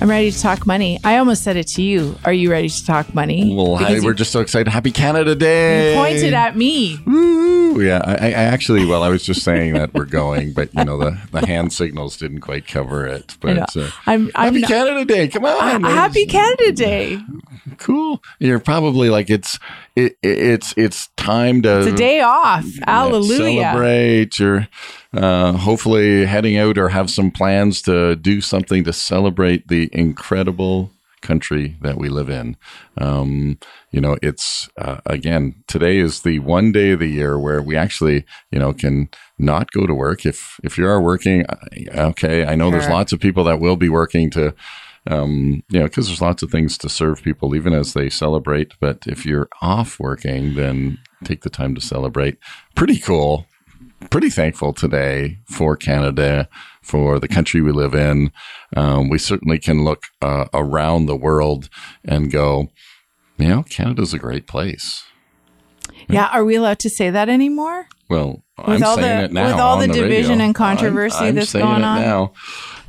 I'm ready to talk money. I almost said it to you. Are you ready to talk money? Well, hi, we're you just so excited. Happy Canada Day. You pointed at me. Woo! Yeah, I, I actually, well, I was just saying that we're going, but you know, the, the hand signals didn't quite cover it. But uh, I'm, I'm Happy not- Canada Day. Come on. Happy Canada Day. Cool. You're probably like, it's, it, it- it's, it's time to It's a day off. Hallelujah. celebrate. You're uh, hopefully heading out or have some plans to do something to celebrate the incredible country that we live in. Um, you know, it's uh, again today is the one day of the year where we actually, you know, can not go to work. If if you are working, uh, okay, I know there's lots of people that will be working to. Um, you know, because there's lots of things to serve people, even as they celebrate. But if you're off working, then take the time to celebrate. Pretty cool pretty thankful today for Canada, for the country we live in. Um, we certainly can look uh, around the world and go, you know, Canada's a great place. Yeah. Are we allowed to say that anymore? Well, With I'm all saying the- it now. with all on the division radio. and controversy I'm, I'm that's going on? now.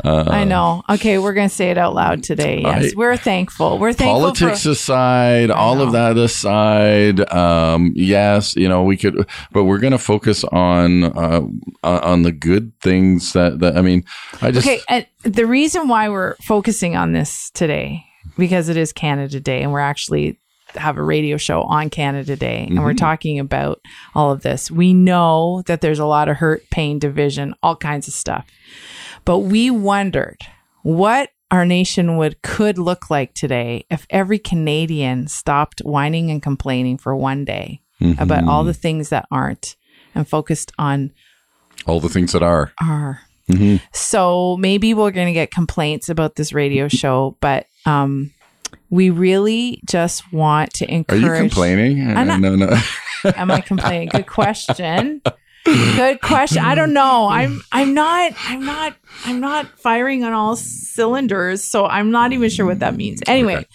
Uh, I know. Okay, we're going to say it out loud today. Yes, I- we're thankful. We're thankful Politics for. aside, all of that aside, um, yes, you know, we could, but we're going to focus on, uh, on the good things that, that, I mean, I just, Okay, and the reason why we're focusing on this today because it is Canada Day, and we're actually have a radio show on Canada Day, and Mm-hmm. we're talking about all of this. We know that there's a lot of hurt, pain, division, all kinds of stuff, but we wondered what our nation would could look like today if every Canadian stopped whining and complaining for one day about all the things that aren't and focused on all the things that are. are. Mm-hmm. So maybe we're going to get complaints about this radio show, but um, we really just want to encourage. Are you complaining? I'm uh, not- no, no. Am I complaining? Good question. Good question. I don't know. I'm I'm not I'm not I'm not firing on all cylinders, so I'm not even sure what that means. Anyway, Okay.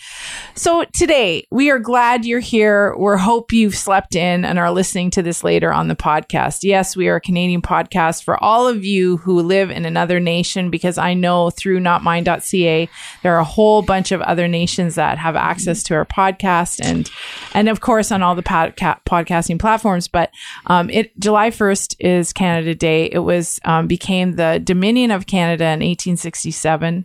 so today we are glad you're here. We hope you've slept in and are listening to this later on the podcast. Yes, we are a Canadian podcast for all of you who live in another nation because I know through notmine.ca there are a whole bunch of other nations that have access to our podcast and and of course on all the podca- podcasting platforms. But um, it July 1st is Canada Day. It was um, became the Dominion of Canada in 1867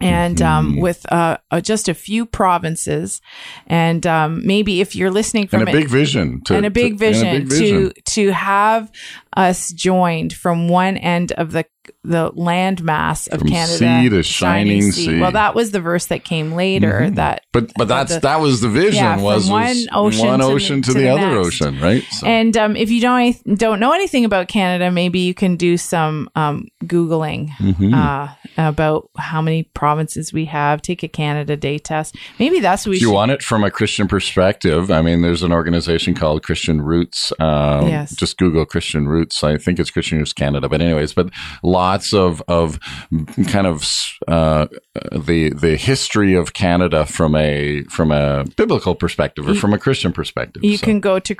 and um, with uh, uh, just a few provinces, and um, maybe if you're listening from and a it- big vision. To, and a big to- and a big vision. to to have us joined from one end of the the land mass of From Canada, sea to shining sea. Mm-hmm. Well, that was the verse that came later. That But but that's the- that was the vision. Yeah, from was, one was ocean one to the- ocean to, to the, the other ocean, right? So, And um, if you don't don't know anything about Canada, maybe you can do some um, googling Mm-hmm. uh, about how many provinces we have. Take a Canada Day test. Maybe that's what we if you should. want it from a Christian perspective, I mean, there's an organization called Christian Roots. Um, Yes. Just Google Christian Roots. I think it's Christian Roots Canada. But anyways, but lots of of kind of uh, the the history of Canada from a from a biblical perspective or from a Christian perspective. you So can go to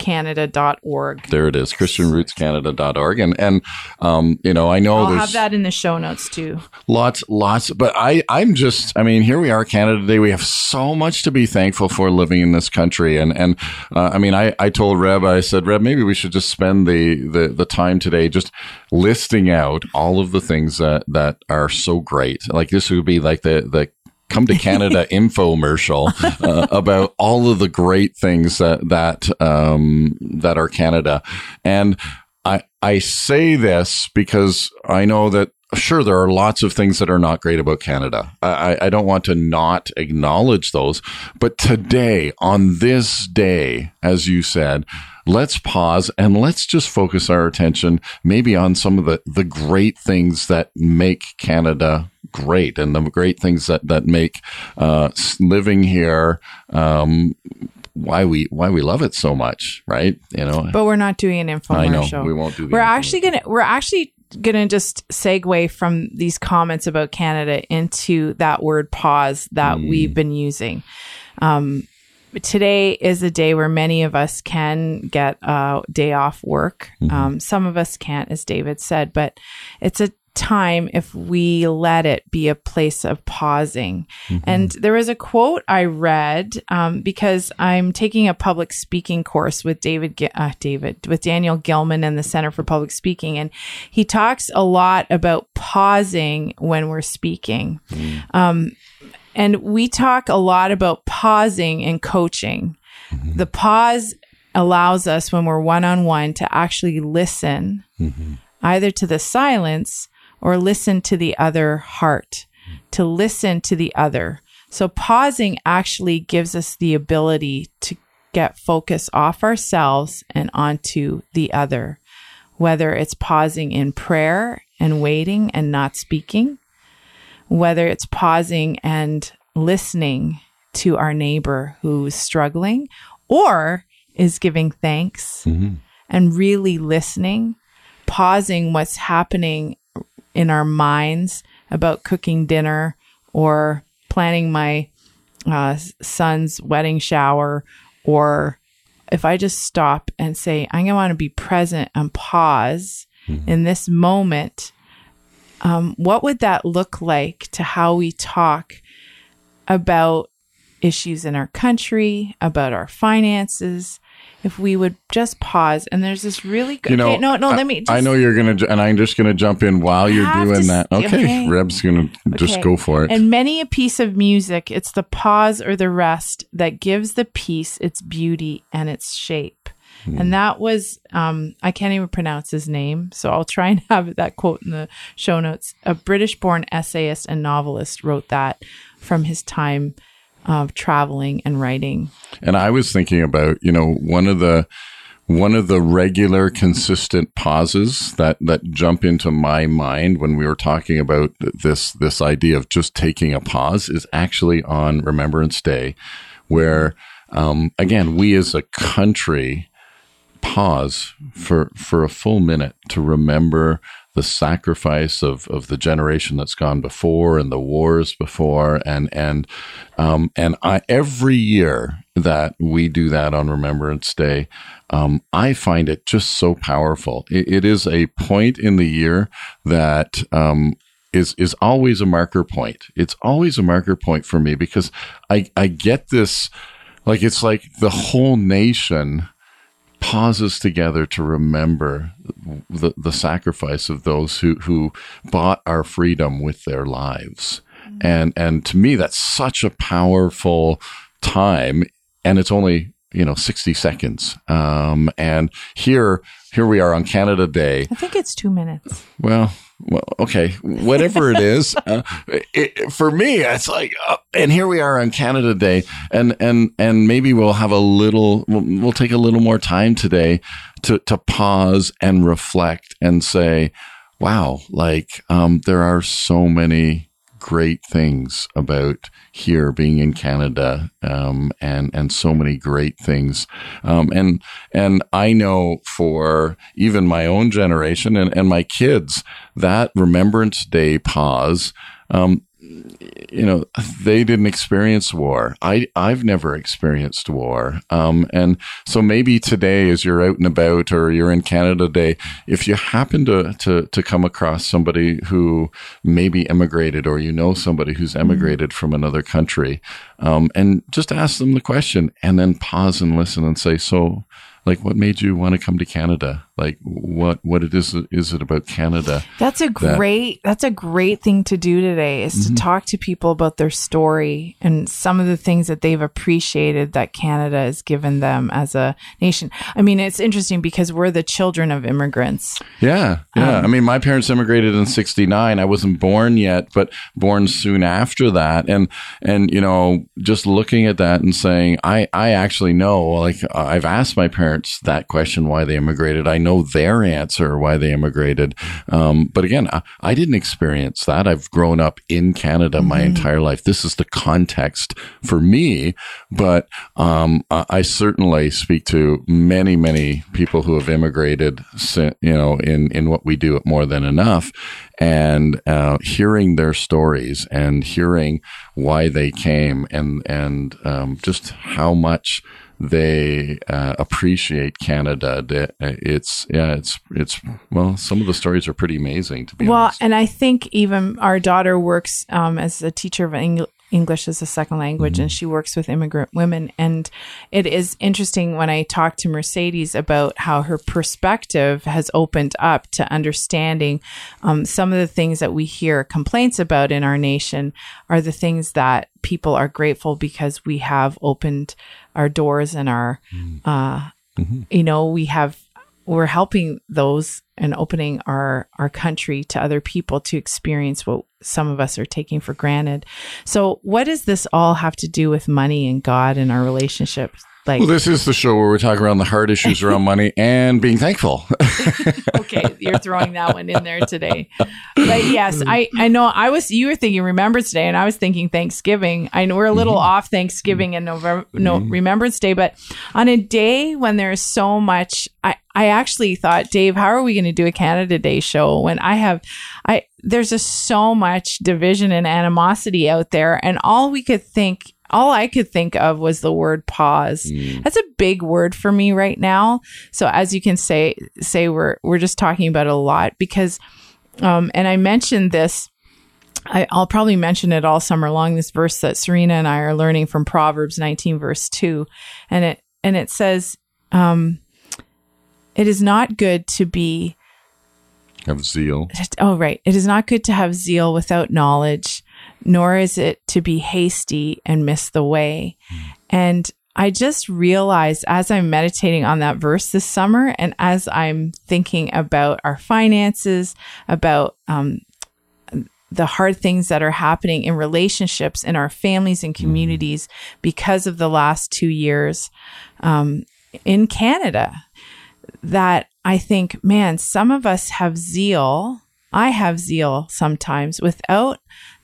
ChristianRootsCanada.org. there it is, ChristianRootsCanada.org, and and um, you know, I know I'll there's have that in the show notes too. Lots, lots, but I, I'm just, I mean, here we are, Canada Day. We have so much to be thankful for living in this country. And, and, uh, I mean, I, I told Reb, I said, Reb, maybe we should just spend the, the, the time today just listing out all of the things that, that are so great. Like this would be like the, the, Come to Canada infomercial uh, about all of the great things that that um, that are Canada, and I I say this because I know that sure there are lots of things that are not great about Canada. I, I don't want to not acknowledge those, but today on this day, as you said, let's pause and let's just focus our attention maybe on some of the the great things that make Canada great and the great things that that make uh, living here um, why we why we love it so much, right? You know, But we're not doing an I know infomercial. we won't do. The We're infomercial. actually gonna we're actually gonna just segue from these comments about Canada into that word pause that Mm. we've been using. Um, today is a day where many of us can get a day off work. Mm-hmm. Um, some of us can't, as David said, but it's a time if we let it be a place of pausing. And there was a quote I read um, because I'm taking a public speaking course with David, uh, David, with Daniel Gilman and the Center for Public Speaking, and he talks a lot about pausing when we're speaking. Um, and we talk a lot about pausing and coaching. The pause allows us when we're one on one to actually listen either to the silence or listen to the other heart, to listen to the other. So pausing actually gives us the ability to get focus off ourselves and onto the other, whether it's pausing in prayer and waiting and not speaking, whether it's pausing and listening to our neighbor who's struggling or is giving thanks mm-hmm. and really listening, pausing what's happening in our minds about cooking dinner or planning my uh, son's wedding shower, or if I just stop and say, I'm going to want to be present and pause in this moment, um, what would that look like to how we talk about issues in our country, about our finances? If we would just pause, and there's this really good. You know, okay, no, no. I, let me. Just, I know you're gonna, and I'm just gonna jump in while you're doing to that. Okay, okay. Reb's gonna just Okay. go for it. And many a piece of music, it's the pause or the rest that gives the piece its beauty and its shape. Hmm. And that was, um, I can't even pronounce his name, so I'll try and have that quote in the show notes. A British born essayist and novelist wrote that from his time of traveling and writing. And I was thinking about, you know, one of the one of the regular consistent pauses that that jump into my mind when we were talking about this this idea of just taking a pause is actually on Remembrance Day, where um, again we as a country pause for for a full minute to remember the sacrifice of of the generation that's gone before and the wars before. And and um and I every year that we do that on Remembrance Day um I find it just so powerful. It, it is a point in the year that um is is always a marker point. It's always a marker point for me because I I get this like it's like the whole nation pauses together to remember the, the sacrifice of those who, who bought our freedom with their lives. And, and to me, that's such a powerful time. And it's only, you know, 60 seconds. Um, and here, here we are on Canada Day. I think it's two minutes. Well, well, okay, whatever it is, uh, it, for me, it's like, uh, and here we are on Canada Day, and and and maybe we'll have a little, we'll, we'll take a little more time today to to pause and reflect and say, wow, like um, there are so many great things about here being in Canada, um, and and so many great things, um, and and I know for even my own generation and and my kids that Remembrance Day pause. Um, you know they didn't experience war. I i've never experienced war. Um and so maybe today as you're out and about or you're in canada day if you happen to to to come across somebody who maybe immigrated or you know somebody who's emigrated from another country um and just ask them the question and then pause and listen and say so like what made you want to come to canada like what what it is is it about canada That's a great that's a great thing to do today is Mm-hmm. to talk to people about their story and some of the things that they've appreciated that Canada has given them as a nation. I mean, it's interesting because we're the children of immigrants. Yeah, yeah. Um, I mean, my parents immigrated in '69. I wasn't born yet, but born soon after that. And and you know, just looking at that and saying, I I actually know. Like I've asked my parents that question why they immigrated. I know know their answer why they immigrated. Um, but again, I, I, didn't experience that. I've grown up in Canada mm-hmm. my entire life. This is the context for me. But um, I certainly speak to many, many people who have immigrated, you know, in, in what we do at More Than Enough and uh, hearing their stories and hearing why they came and and um, just how much they uh, appreciate Canada. It's yeah, it's it's well, some of the stories are pretty amazing to be well, honest. and I think even our daughter works um, as a teacher of English English as a second language mm-hmm. and she works with immigrant women. And it is interesting when I talk to Mercedes about how her perspective has opened up to understanding um, some of the things that we hear complaints about in our nation are the things that people are grateful because we have opened our doors and our, mm-hmm. uh, mm-hmm. you know, we have we're helping those and opening our our country to other people to experience what some of us are taking for granted. So, what does this all have to do with money and God and our relationships? Like, well, this is the show where we're talking around the hard issues around money and being thankful. okay, you're throwing that one in there today. But yes, I I know I was you were thinking Remembrance Day, and I was thinking Thanksgiving. I know we're a little mm-hmm. off Thanksgiving and November no mm-hmm. Remembrance Day, but on a day when there's so much, I I actually thought, Dave, how are we going to do a Canada Day show when I have I there's just so much division and animosity out there, and all we could think all I could think of was the word pause. Mm. That's a big word for me right now. So as you can say, say we're we're just talking about it a lot because, um, and I mentioned this. I, I'll probably mention it all summer long. This verse that Serena and I are learning from Proverbs 19, verse two, and it and it says, um, "It is not good to be." Have zeal. Oh, right. It is not good to have zeal without knowledge nor is it to be hasty and miss the way. Mm. And I just realized as I'm meditating on that verse this summer and as I'm thinking about our finances, about um, the hard things that are happening in relationships in our families and hmm. communities because of the last two years um, in Canada, that I think, man, some of us have zeal. I have zeal sometimes without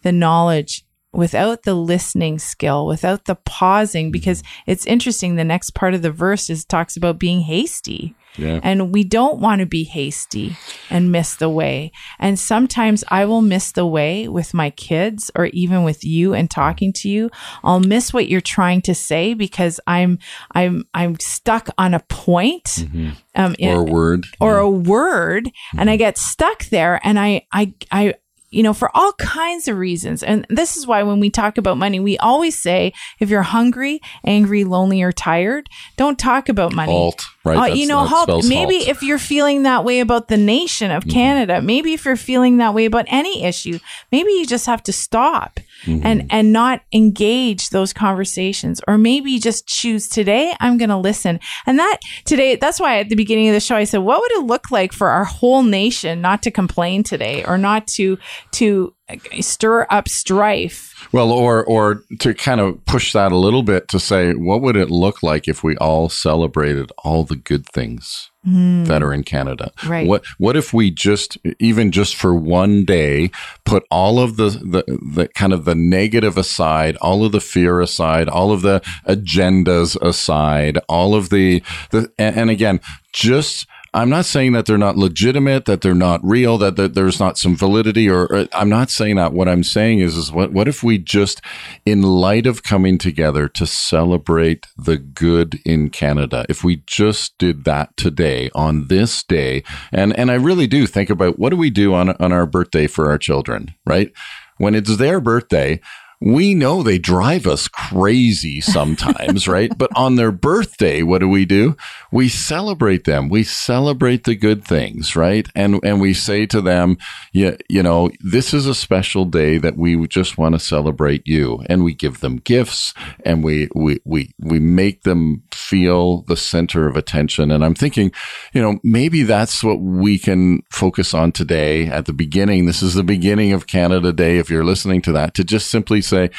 the knowledge without the listening skill, without the pausing, because it's interesting. The next part of the verse is talks about being hasty. Yeah. And we don't want to be hasty and miss the way. And sometimes I will miss the way with my kids or even with you and talking to you. I'll miss what you're trying to say because I'm I'm I'm stuck on a point. Mm-hmm. Um, or a word. Or yeah. a word. Mm-hmm. And I get stuck there and I I I you know, for all kinds of reasons. And this is why when we talk about money, we always say if you're hungry, angry, lonely, or tired, don't talk about money. Halt, right? Uh, you know, halt. Maybe halt. if you're feeling that way about the nation of mm-hmm. Canada, maybe if you're feeling that way about any issue, maybe you just have to stop mm-hmm. and and not engage those conversations, or maybe just choose today. I'm going to listen, and that today. That's why at the beginning of the show I said, what would it look like for our whole nation not to complain today, or not to to stir up strife. Well, or or to kind of push that a little bit to say, what would it look like if we all celebrated all the good things mm. that are in Canada? Right. What what if we just even just for one day put all of the the, the kind of the negative aside, all of the fear aside, all of the agendas aside, all of the the and, and again, just I'm not saying that they're not legitimate, that they're not real, that, that there's not some validity, or, or, I'm not saying that. What I'm saying is, is what, what if we just, in light of coming together to celebrate the good in Canada, if we just did that today on this day, and, and I really do think about what do we do on, on our birthday for our children, right? When it's their birthday, we know they drive us crazy sometimes, right? But on their birthday, what do we do? We celebrate them. We celebrate the good things, right? And and we say to them, yeah, you know, this is a special day that we just want to celebrate you. And we give them gifts and we we we we make them feel the center of attention. And I'm thinking, you know, maybe that's what we can focus on today at the beginning. This is the beginning of Canada Day if you're listening to that to just simply say,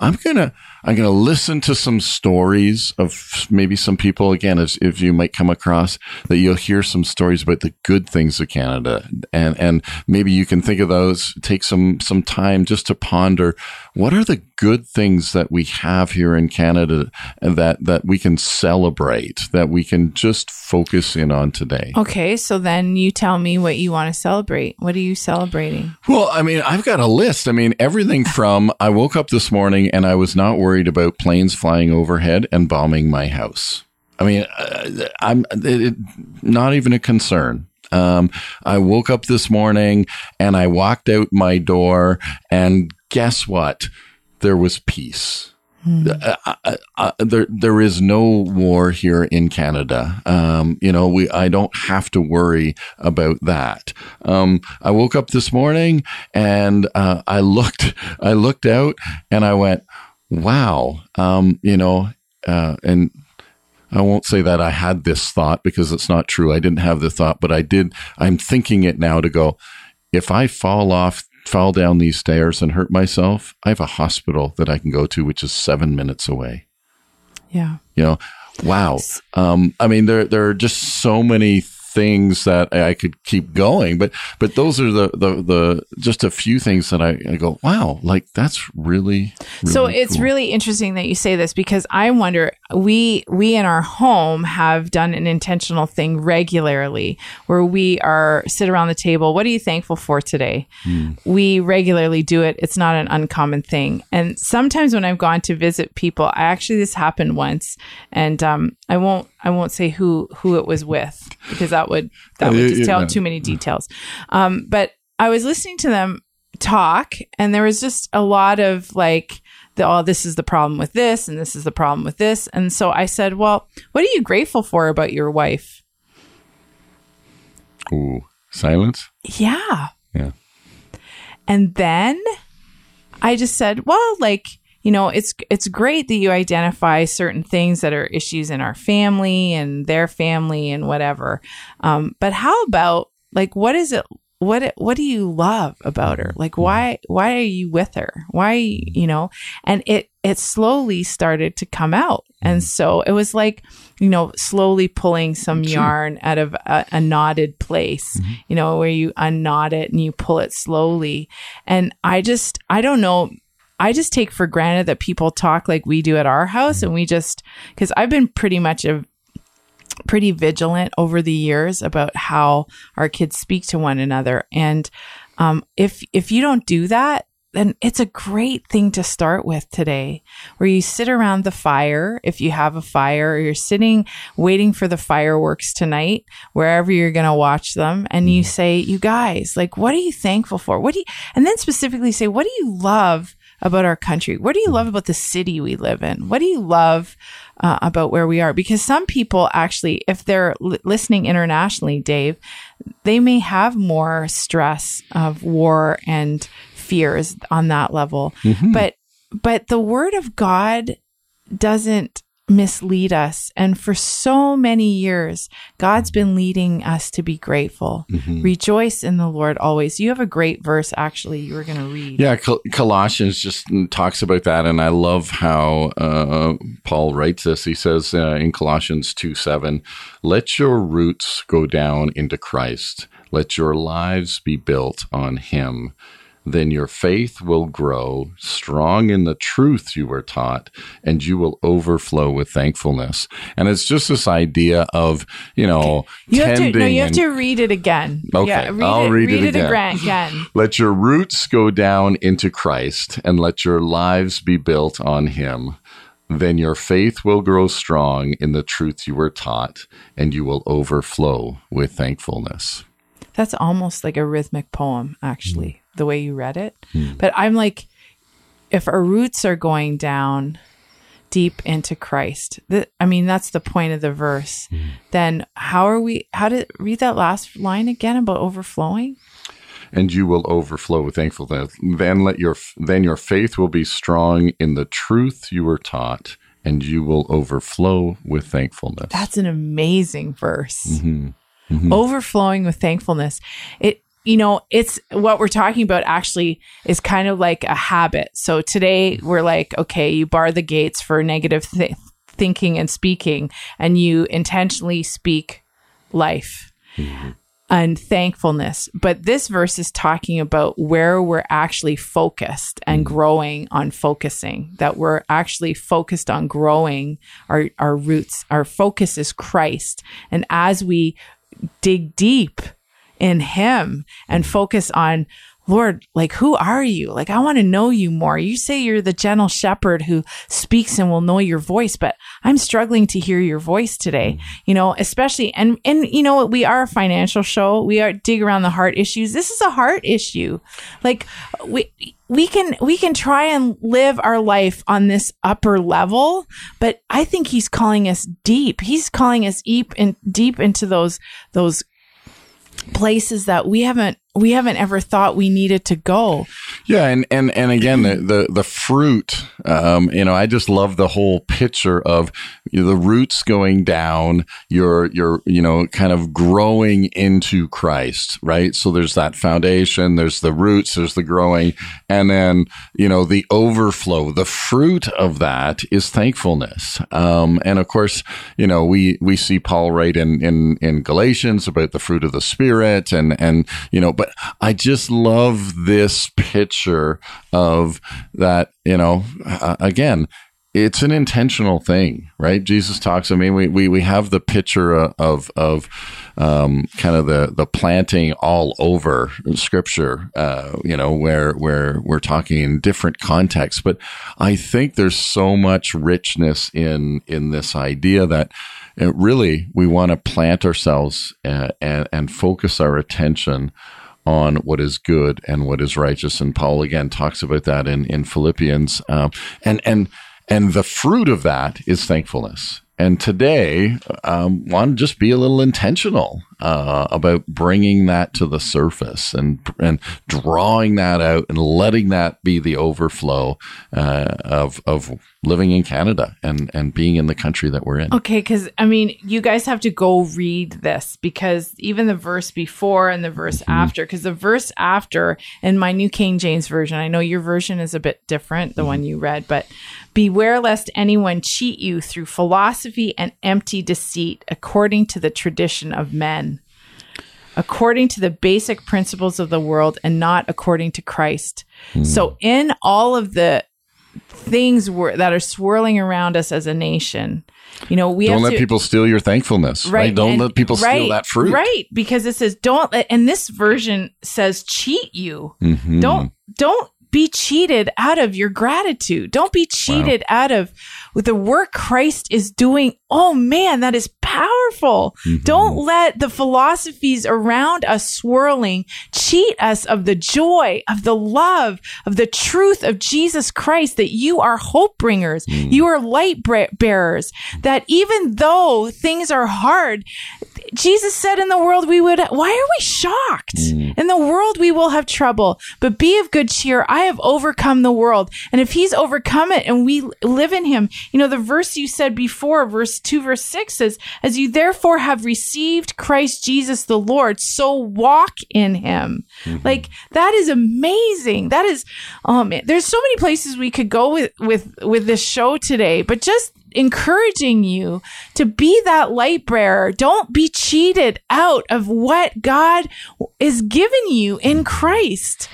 I'm going to, I'm going to listen to some stories of maybe some people again, as if you might come across that you'll hear some stories about the good things of Canada, and and maybe you can think of those. Take some some time just to ponder what are the good things that we have here in Canada that that we can celebrate, that we can just focus in on today. Okay, so then you tell me what you want to celebrate. What are you celebrating? Well, I mean, I've got a list. I mean, everything from I woke up this morning and I was not worried about planes flying overhead and bombing my house. I mean, uh, I'm it, not even a concern. Um, I woke up this morning and I walked out my door, and guess what? There was peace. Uh, uh, uh, there, there is no war here in Canada. Um, you know, we, I don't have to worry about that. Um, I woke up this morning and uh, I looked, I looked out and I went, "Wow!" Um, you know, uh, and I won't say that I had this thought because it's not true. I didn't have the thought, but I did. I'm thinking it now to go. If I fall off fall down these stairs and hurt myself, I have a hospital that I can go to, which is seven minutes away. Yeah. You know, wow. Um, I mean, there there are just so many things that I could keep going, but but those are the the, the just a few things that I, I go, wow, like that's really, really so it's cool. really interesting that you say this because I wonder we we in our home have done an intentional thing regularly where we are sit around the table. What are you thankful for today? Hmm. We regularly do it. It's not an uncommon thing. And sometimes when I've gone to visit people, I actually this happened once, and um, I won't I won't say who who it was with because that would that would just tell too many details. Um, but I was listening to them talk, and there was just a lot of like the oh this is the problem with this and this is the problem with this, and so I said, well, what are you grateful for about your wife? Ooh, silence. Yeah. Yeah. And then I just said, well, like, you know, it's it's great that you identify certain things that are issues in our family and their family and whatever. Um, but how about like what is it what what do you love about her? Like mm-hmm. why why are you with her? Why mm-hmm. you know? And it it slowly started to come out. And mm-hmm. so it was like, you know, slowly pulling some yarn out of a, a knotted place, you know, where you unknot it and you pull it slowly. And I just, I don't know. I just take for granted that people talk like we do at our house. And we just, because I've been pretty much a pretty vigilant over the years about how our kids speak to one another. And um, if if you don't do that, then it's a great thing to start with today, where you sit around the fire if you have a fire, or you're sitting waiting for the fireworks tonight, wherever you're going to watch them, and you say, "You guys, like, what are you thankful for? What do you?" And then specifically say, "What do you love?" About our country. What do you love about the city we live in? What do you love uh, about where we are? Because some people actually, if they're li- listening internationally, Dave, they may have more stress of war and fears on that level. But but the word of God doesn't mislead us. And for so many years, God's been leading us to be grateful. Rejoice in the Lord always. You have a great verse actually you were going to read. Yeah, Col- Colossians just talks about that, and I love how uh, Paul writes this. He says uh, in Colossians two seven, "Let your roots go down into Christ. Let your lives be built on Him." Then your faith will grow strong in the truth you were taught, and you will overflow with thankfulness. And it's just this idea of, you know, You have to no, you have and- to read it again. Okay, yeah, read I'll it, read it again. again. again. Let your roots go down into Christ and let your lives be built on him. Then your faith will grow strong in the truth you were taught, and you will overflow with thankfulness. That's almost like a rhythmic poem, actually, the way you read it. Hmm. But I'm like, if our roots are going down deep into Christ, th- I mean, that's the point of the verse. Hmm. Then how are we? How to read that last line again about overflowing? And you will overflow with thankfulness. Then let your then your faith will be strong in the truth you were taught, and you will overflow with thankfulness. That's an amazing verse. Mm-hmm. Mm-hmm. Overflowing with thankfulness. It you know, it's what we're talking about actually is kind of like a habit. So today we're like, okay, you bar the gates for negative th- thinking and speaking, and you intentionally speak life mm-hmm. and thankfulness. But this verse is talking about where we're actually focused and mm-hmm. growing on focusing, that we're actually focused on growing our, our roots. Our focus is Christ. And as we dig deep in Him and focus on, Lord, like, who are you? Like, I want to know you more. You say you're the gentle shepherd who speaks and will know your voice, but I'm struggling to hear your voice today, you know, especially, and, and, you know, what we are a financial show. We are dig around the heart issues. This is a heart issue. Like, we, we can we can try and live our life on this upper level but i think he's calling us deep he's calling us deep and deep into those those places that we haven't we haven't ever thought we needed to go. Yeah, and and and again, the the, the fruit. Um, you know, I just love the whole picture of you know, the roots going down. You're you're you know kind of growing into Christ, right? So there's that foundation. There's the roots. There's the growing, and then you know the overflow. The fruit of that is thankfulness. Um, and of course, you know we we see Paul write in in in Galatians about the fruit of the Spirit, and and you know, but I just love this picture of that, you know, uh, again, it's an intentional thing, right? Jesus talks. I mean, we, we, we have the picture of of um, kind of the the planting all over Scripture, uh, you know, where where we're talking in different contexts. But I think there's so much richness in in this idea that it really we want to plant ourselves and, and and focus our attention on what is good and what is righteous. And Paul again talks about that in in Philippians. Um, and and and the fruit of that is thankfulness. And today, um, want to just be a little intentional uh, about bringing that to the surface and and drawing that out and letting that be the overflow uh, of of living in Canada and and being in the country that we're in. Okay, because I mean, you guys have to go read this because even the verse before and the verse Mm-hmm. after, because the verse after in my New King James version, I know your version is a bit different, the Mm-hmm. one you read, but beware lest anyone cheat you through philosophy and empty deceit, according to the tradition of men. According to the basic principles of the world and not according to Christ. Hmm. So, in all of the things were, that are swirling around us as a nation, you know, we Don't let to, people steal your thankfulness, right? Don't and- let people steal right, that fruit. Right. Because it says don't let and this version says cheat you. Mhm. Don't don't be cheated out of your gratitude. Don't be cheated out of with the work Christ is doing. Oh man, that is powerful. Mm-hmm. Don't let the philosophies around us swirling cheat us of the joy, of the love, of the truth of Jesus Christ that you are hope bringers. Mm. You are light bearers. That even though things are hard, Jesus said in the world we would, why are we shocked? In the world we will have trouble, but be of good cheer. I have overcome the world. And if he's overcome it and we live in him, you know, the verse you said before, verse two, verse six says, as you therefore have received Christ Jesus the Lord, so walk in him. Mm-hmm. Like that is amazing. That is, oh man, there's so many places we could go with, with, with this show today, but just encouraging you to be that light bearer. Don't be cheated out of what God is giving you in Christ.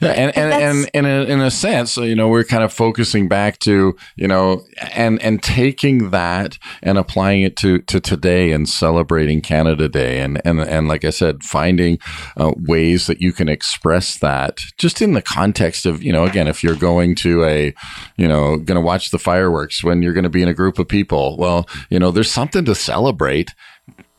Yeah, and and, and in a, in a sense, you know, we're kind of focusing back to you know, and and taking that and applying it to to today and celebrating Canada Day, and and and like I said, finding uh, ways that you can express that just in the context of you know, again, if you're going to a, you know, going to watch the fireworks when you're going to be in a group of people, well, you know, there's something to celebrate.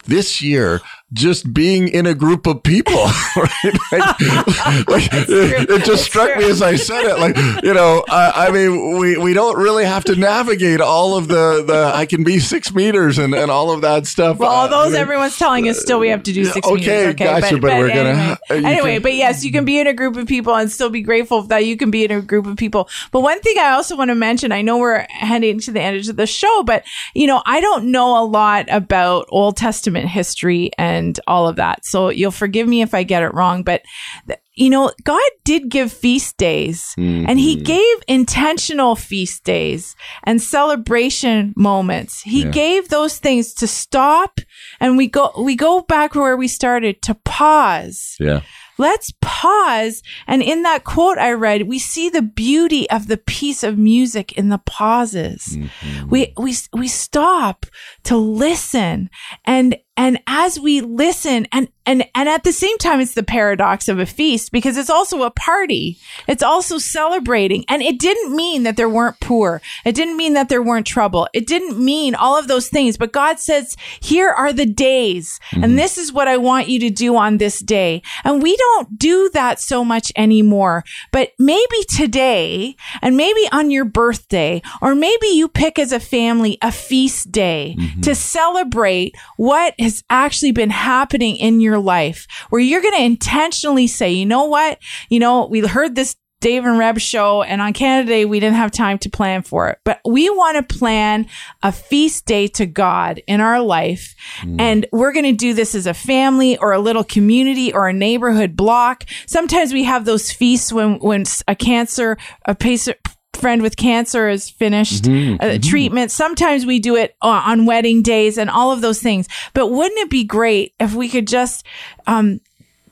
This year just being in a group of people right? Like, like, it, it just struck me as i said it like you know I, I mean we we don't really have to navigate all of the the i can be six meters and and all of that stuff. Well, all Uh, those I mean, everyone's telling us still we have to do six okay, meters. Okay, gotcha, but we're gonna- anyway, uh, anyway can- but yes, you can be in a group of people and still be grateful that you can be in a group of people. But one thing I also want to mention, I know we're heading to the end of the show, but you know, I don't know a lot about Old Testament history and and all of that. So you'll forgive me if I get it wrong, but th- you know, God did give feast days and he mm-hmm. gave intentional feast days and celebration moments. He Yeah. gave those things to stop and we go, we go back where we started to pause. Yeah. Let's pause. And in that quote I read, we see the beauty of the piece of music in the pauses. Mm-hmm. We, we, we stop to listen and, and as we listen and, and, and at the same time, it's the paradox of a feast because it's also a party. It's also celebrating. And it didn't mean that there weren't poor. It didn't mean that there weren't trouble. It didn't mean all of those things. But God says, here are the days. And mm-hmm. this is what I want you to do on this day. And we don't do that so much anymore. But maybe today and maybe on your birthday, or maybe you pick as a family a feast day mm-hmm. to celebrate what has actually been happening in your life, where you're going to intentionally say, you know what? You know, we heard this Dave and Reb show and on Canada Day, we didn't have time to plan for it, but we want to plan a feast day to God in our life. Mm. And we're going to do this as a family or a little community or a neighborhood block. Sometimes we have those feasts when, when a cancer, a patient, friend with cancer is finished uh, treatment. Sometimes we do it on, on wedding days and all of those things. But wouldn't it be great if we could just, um,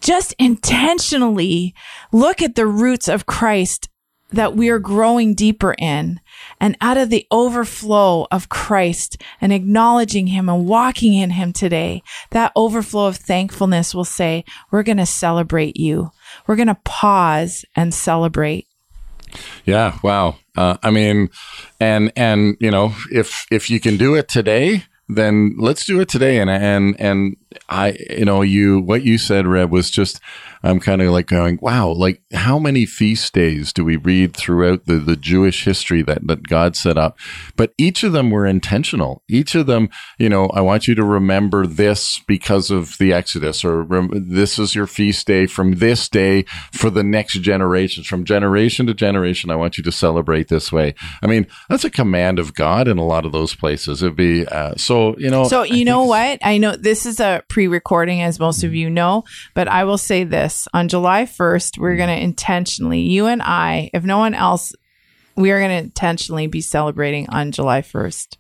just intentionally look at the roots of Christ that we are growing deeper in and out of the overflow of Christ and acknowledging him and walking in him today, that overflow of thankfulness will say, we're going to celebrate you. We're going to pause and celebrate. Yeah. Wow. Uh, I mean, and and you know, if if you can do it today, then let's do it today. And and and I, you know, you what you said, Reb, was just I'm kind of like going, wow, like how many feast days do we read throughout the the Jewish history that that God set up? But each of them were intentional. Each of them, you know, I want you to remember this because of the Exodus, or rem- this is your feast day from this day for the next generations, from generation to generation. I want you to celebrate this way. I mean, that's a command of God in a lot of those places. It'd be uh, so, you know. So I you know what? I know this is a pre-recording, as most of you know, but I will say this: on July first, we're going to intentionally, you and I, if no one else, we are going to intentionally be celebrating on July first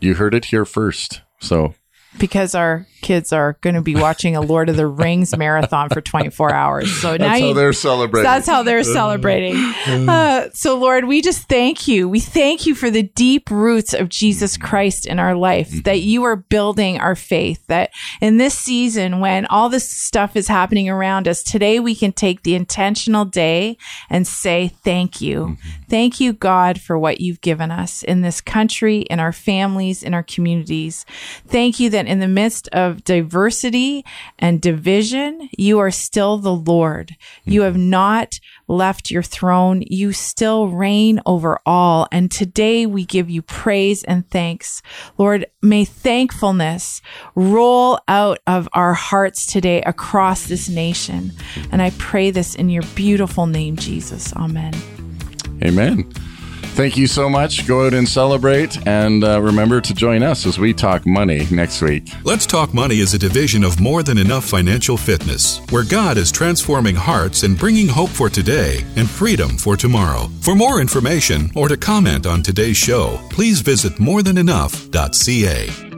You heard it here first. So because our kids are going to be watching a Lord of the Rings marathon for 24 hours. So now that's how you, they're celebrating. That's how they're celebrating. Mm. Uh, so, Lord, we just thank you. We thank you for the deep roots of Jesus mm. Christ in our life, mm-hmm. that you are building our faith, that in this season, when all this stuff is happening around us, today we can take the intentional day and say, Thank you. Mm-hmm. Thank you, God, for what you've given us in this country, in our families, in our communities. Thank you that in the midst of diversity and division, you are still the Lord. You hmm. have not left your throne. You still reign over all. And today we give you praise and thanks. Lord, may thankfulness roll out of our hearts today across this nation. And I pray this in your beautiful name, Jesus. Amen. Amen. Thank you so much. Go out and celebrate. And uh, remember to join us as we talk money next week. Let's Talk Money is a division of More Than Enough Financial Fitness, where God is transforming hearts and bringing hope for today and freedom for tomorrow. For more information or to comment on today's show, please visit morethanenough.ca.